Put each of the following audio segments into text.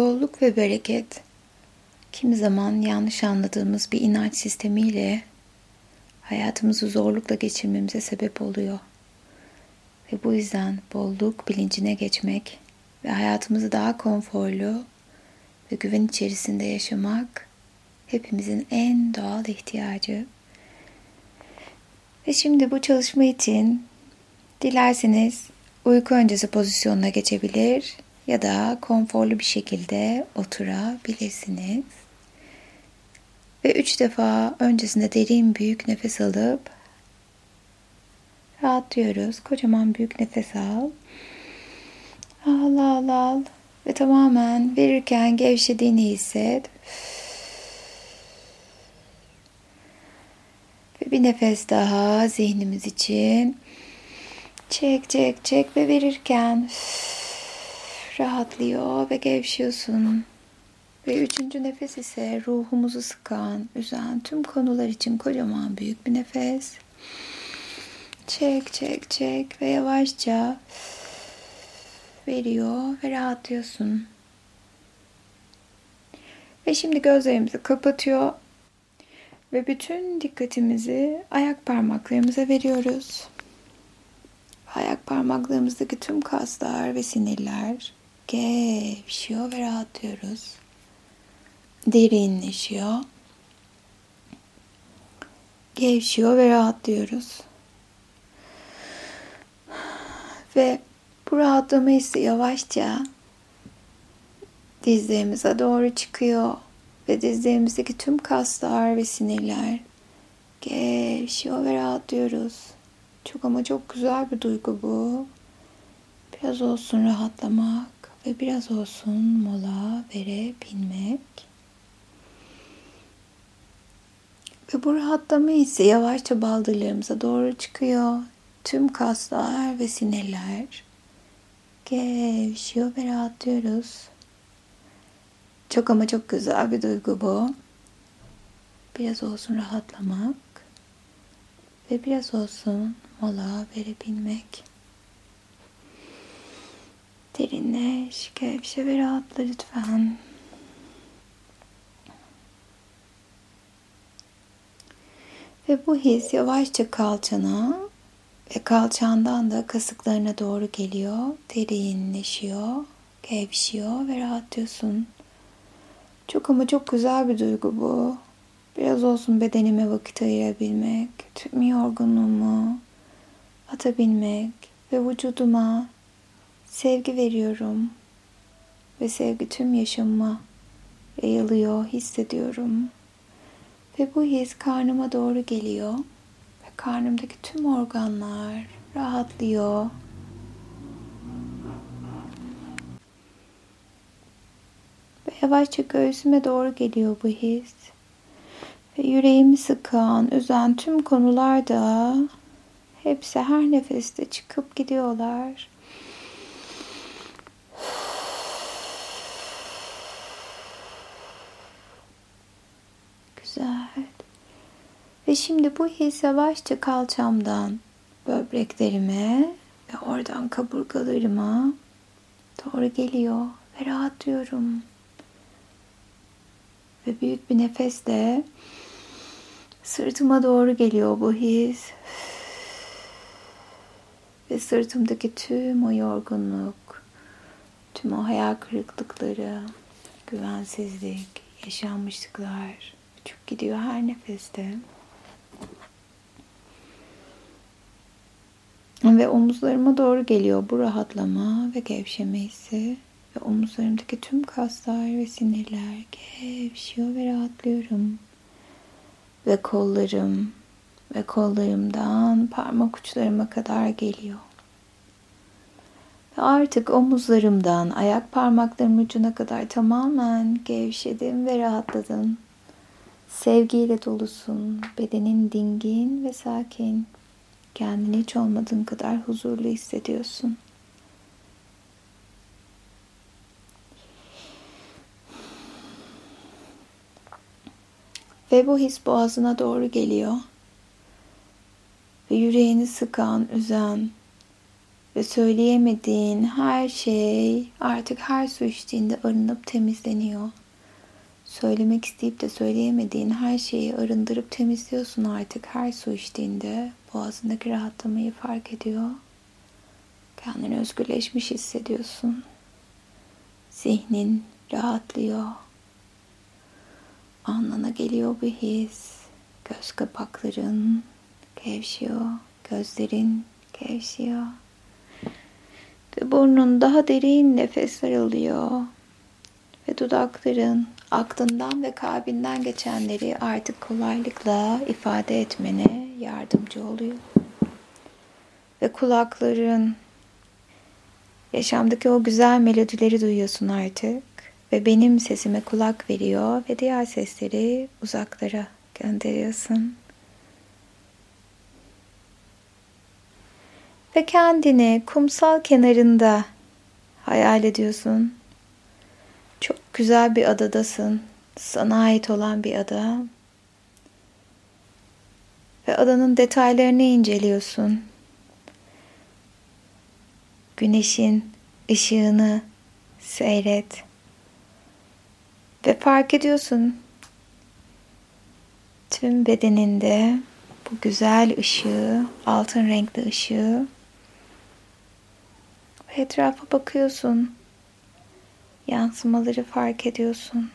bolluk ve bereket kimi zaman yanlış anladığımız bir inanç sistemiyle hayatımızı zorlukla geçirmemize sebep oluyor. Ve bu yüzden bolluk bilincine geçmek ve hayatımızı daha konforlu ve güven içerisinde yaşamak hepimizin en doğal ihtiyacı. Ve şimdi bu çalışma için dilerseniz uyku öncesi pozisyonuna geçebilir ya da konforlu bir şekilde oturabilirsiniz. Ve üç defa öncesinde derin büyük nefes alıp rahatlıyoruz. Kocaman büyük nefes al. Al al al. Ve tamamen verirken gevşediğini hisset. Ve bir nefes daha zihnimiz için. Çek çek çek ve verirken rahatlıyor ve gevşiyorsun. Ve üçüncü nefes ise ruhumuzu sıkan, üzen tüm konular için kocaman büyük bir nefes. Çek çek çek ve yavaşça veriyor ve rahatlıyorsun. Ve şimdi gözlerimizi kapatıyor ve bütün dikkatimizi ayak parmaklarımıza veriyoruz. Ayak parmaklarımızdaki tüm kaslar ve sinirler gevşiyor ve rahatlıyoruz. Derinleşiyor. Gevşiyor ve rahatlıyoruz. Ve bu rahatlama hissi yavaşça dizlerimize doğru çıkıyor ve dizlerimizdeki tüm kaslar ve sinirler gevşiyor ve rahatlıyoruz. Çok ama çok güzel bir duygu bu. Biraz olsun rahatlamak ve biraz olsun mola verebilmek. Ve bu rahatlama hissi yavaşça baldırlarımıza doğru çıkıyor. Tüm kaslar ve sinirler gevşiyor ve rahatlıyoruz. Çok ama çok güzel bir duygu bu. Biraz olsun rahatlamak ve biraz olsun mola verebilmek. Derinleş, gevşe ve rahatla lütfen. Ve bu his yavaşça kalçana ve kalçandan da kasıklarına doğru geliyor. Derinleşiyor, gevşiyor ve rahatlıyorsun. Çok ama çok güzel bir duygu bu. Biraz olsun bedenime vakit ayırabilmek, tüm yorgunluğumu atabilmek ve vücuduma sevgi veriyorum. Ve sevgi tüm yaşamıma yayılıyor, hissediyorum. Ve bu his karnıma doğru geliyor. Ve karnımdaki tüm organlar rahatlıyor. Ve yavaşça göğsüme doğru geliyor bu his. Ve yüreğimi sıkan, üzen tüm konular da hepsi her nefeste çıkıp gidiyorlar. Güzel. Ve şimdi bu his yavaşça kalçamdan böbreklerime ve oradan kaburgalarıma doğru geliyor ve rahatlıyorum. Ve büyük bir nefesle sırtıma doğru geliyor bu his. Ve sırtımdaki tüm o yorgunluk, tüm o hayal kırıklıkları, güvensizlik, yaşanmışlıklar uçup gidiyor her nefeste. Ve omuzlarıma doğru geliyor bu rahatlama ve gevşeme hissi. Ve omuzlarımdaki tüm kaslar ve sinirler gevşiyor ve rahatlıyorum. Ve kollarım ve kollarımdan parmak uçlarıma kadar geliyor. Ve artık omuzlarımdan ayak parmaklarım ucuna kadar tamamen gevşedim ve rahatladım. Sevgiyle dolusun, bedenin dingin ve sakin. Kendini hiç olmadığın kadar huzurlu hissediyorsun. Ve bu his boğazına doğru geliyor. Ve yüreğini sıkan, üzen ve söyleyemediğin her şey artık her su içtiğinde arınıp temizleniyor. Söylemek isteyip de söyleyemediğin her şeyi arındırıp temizliyorsun artık her su içtiğinde. Boğazındaki rahatlamayı fark ediyor. Kendini özgürleşmiş hissediyorsun. Zihnin rahatlıyor. Alnına geliyor bir his. Göz kapakların gevşiyor. Gözlerin gevşiyor. Ve burnun daha derin nefesler alıyor. Ve dudakların aklından ve kalbinden geçenleri artık kolaylıkla ifade etmene yardımcı oluyor. Ve kulakların yaşamdaki o güzel melodileri duyuyorsun artık. Ve benim sesime kulak veriyor ve diğer sesleri uzaklara gönderiyorsun. Ve kendini kumsal kenarında hayal ediyorsun. Güzel bir adadasın. Sana ait olan bir ada. Ve adanın detaylarını inceliyorsun. Güneşin ışığını seyret. Ve fark ediyorsun tüm bedeninde bu güzel ışığı, altın renkli ışığı ve etrafa bakıyorsun. Yansımaları fark ediyorsun.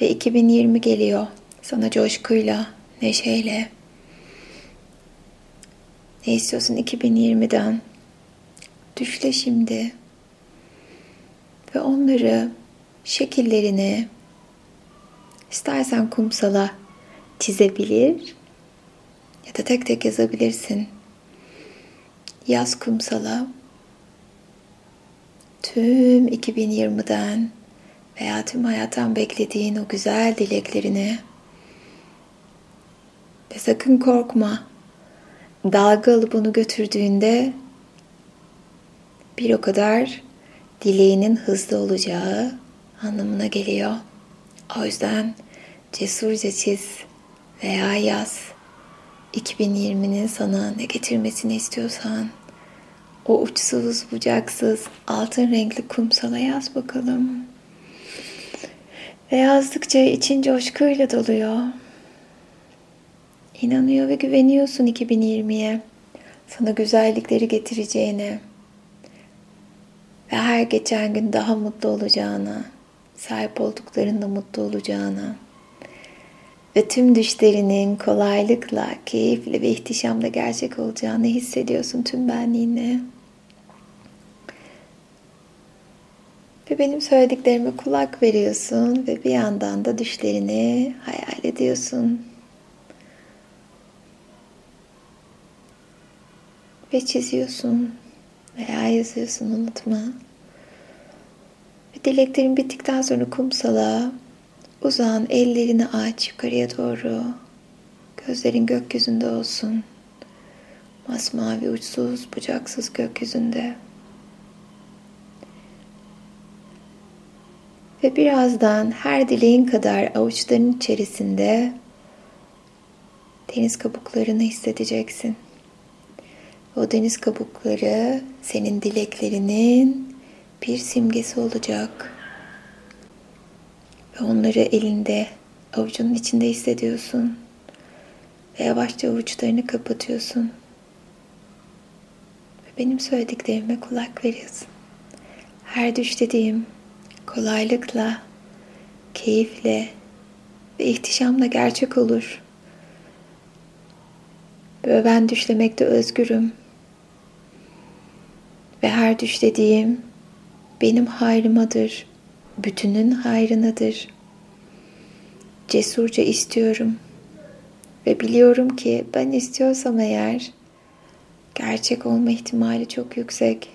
Ve 2020 geliyor. Sana coşkuyla, neşeyle. Ne istiyorsun 2020'den? Düşle şimdi. Ve onları, şekillerini istersen kumsala çizebilir ya da tek tek yazabilirsin. Yaz kumsala tüm 2020'den veya tüm hayattan beklediğin o güzel dileklerini ve sakın korkma. Dalga alıp onu götürdüğünde bir o kadar dileğinin hızlı olacağı anlamına geliyor. O yüzden cesurca çiz veya yaz. 2020'nin sana ne getirmesini istiyorsan o uçsuz bucaksız altın renkli kumsala yaz bakalım. Ve yazdıkça için coşkuyla doluyor. İnanıyor ve güveniyorsun 2020'ye. Sana güzellikleri getireceğine. Ve her geçen gün daha mutlu olacağına. Sahip olduklarında mutlu olacağına. Ve tüm düşlerinin kolaylıkla, keyifle ve ihtişamla gerçek olacağını hissediyorsun tüm benliğinle. Ve benim söylediklerime kulak veriyorsun ve bir yandan da düşlerini hayal ediyorsun. Ve çiziyorsun veya yazıyorsun unutma. Ve dileklerin bittikten sonra kumsala uzan ellerini aç yukarıya doğru. Gözlerin gökyüzünde olsun. Masmavi uçsuz bucaksız gökyüzünde. Ve birazdan her dileğin kadar avuçların içerisinde deniz kabuklarını hissedeceksin. O deniz kabukları senin dileklerinin bir simgesi olacak. Ve onları elinde, avucunun içinde hissediyorsun. Ve yavaşça avuçlarını kapatıyorsun. Ve benim söylediklerime kulak veriyorsun. Her düş dediğim kolaylıkla, keyifle ve ihtişamla gerçek olur. Ve ben düşlemekte özgürüm. Ve her düşlediğim benim hayrımadır, bütünün hayrınadır. Cesurca istiyorum ve biliyorum ki ben istiyorsam eğer gerçek olma ihtimali çok yüksek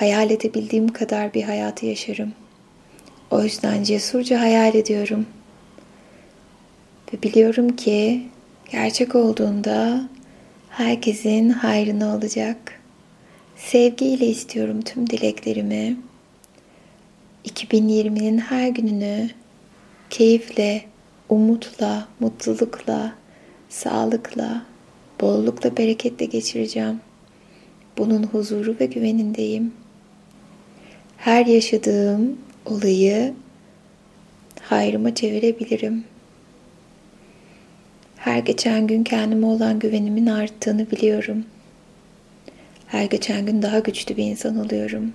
hayal edebildiğim kadar bir hayatı yaşarım. O yüzden cesurca hayal ediyorum. Ve biliyorum ki gerçek olduğunda herkesin hayrına olacak. Sevgiyle istiyorum tüm dileklerimi. 2020'nin her gününü keyifle, umutla, mutlulukla, sağlıkla, bollukla, bereketle geçireceğim. bunun huzuru ve güvenindeyim. Her yaşadığım olayı hayrıma çevirebilirim. Her geçen gün kendime olan güvenimin arttığını biliyorum. Her geçen gün daha güçlü bir insan oluyorum.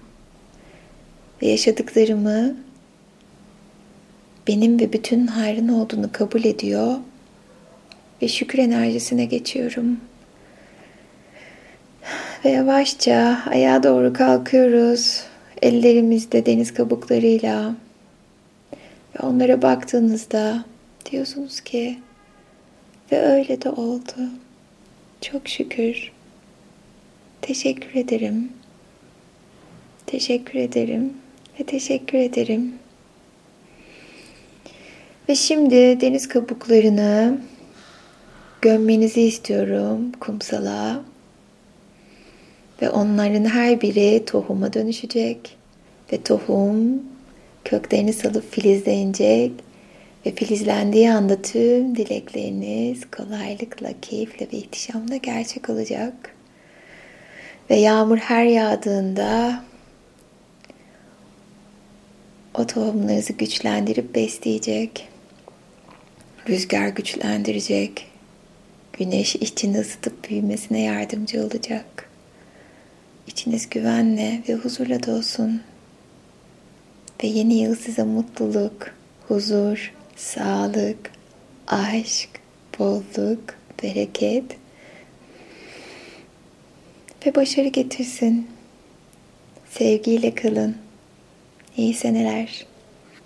Ve yaşadıklarımı benim ve bütün hayrın olduğunu kabul ediyor ve şükür enerjisine geçiyorum. Ve yavaşça ayağa doğru kalkıyoruz. Ellerimizde deniz kabuklarıyla. Ve onlara baktığınızda diyorsunuz ki ve öyle de oldu. Çok şükür. Teşekkür ederim. Teşekkür ederim ve teşekkür ederim. Ve şimdi deniz kabuklarını gömmenizi istiyorum kumsala. Ve onların her biri tohuma dönüşecek. Ve tohum köklerini salıp filizlenecek. Ve filizlendiği anda tüm dilekleriniz kolaylıkla, keyifle ve ihtişamla gerçek olacak. Ve yağmur her yağdığında o tohumlarınızı güçlendirip besleyecek. Rüzgar güçlendirecek. Güneş içini ısıtıp büyümesine yardımcı olacak. İçiniz güvenle ve huzurla dolsun. Ve yeni yıl size mutluluk, huzur, sağlık, aşk, bolluk, bereket ve başarı getirsin. Sevgiyle kalın. İyi seneler.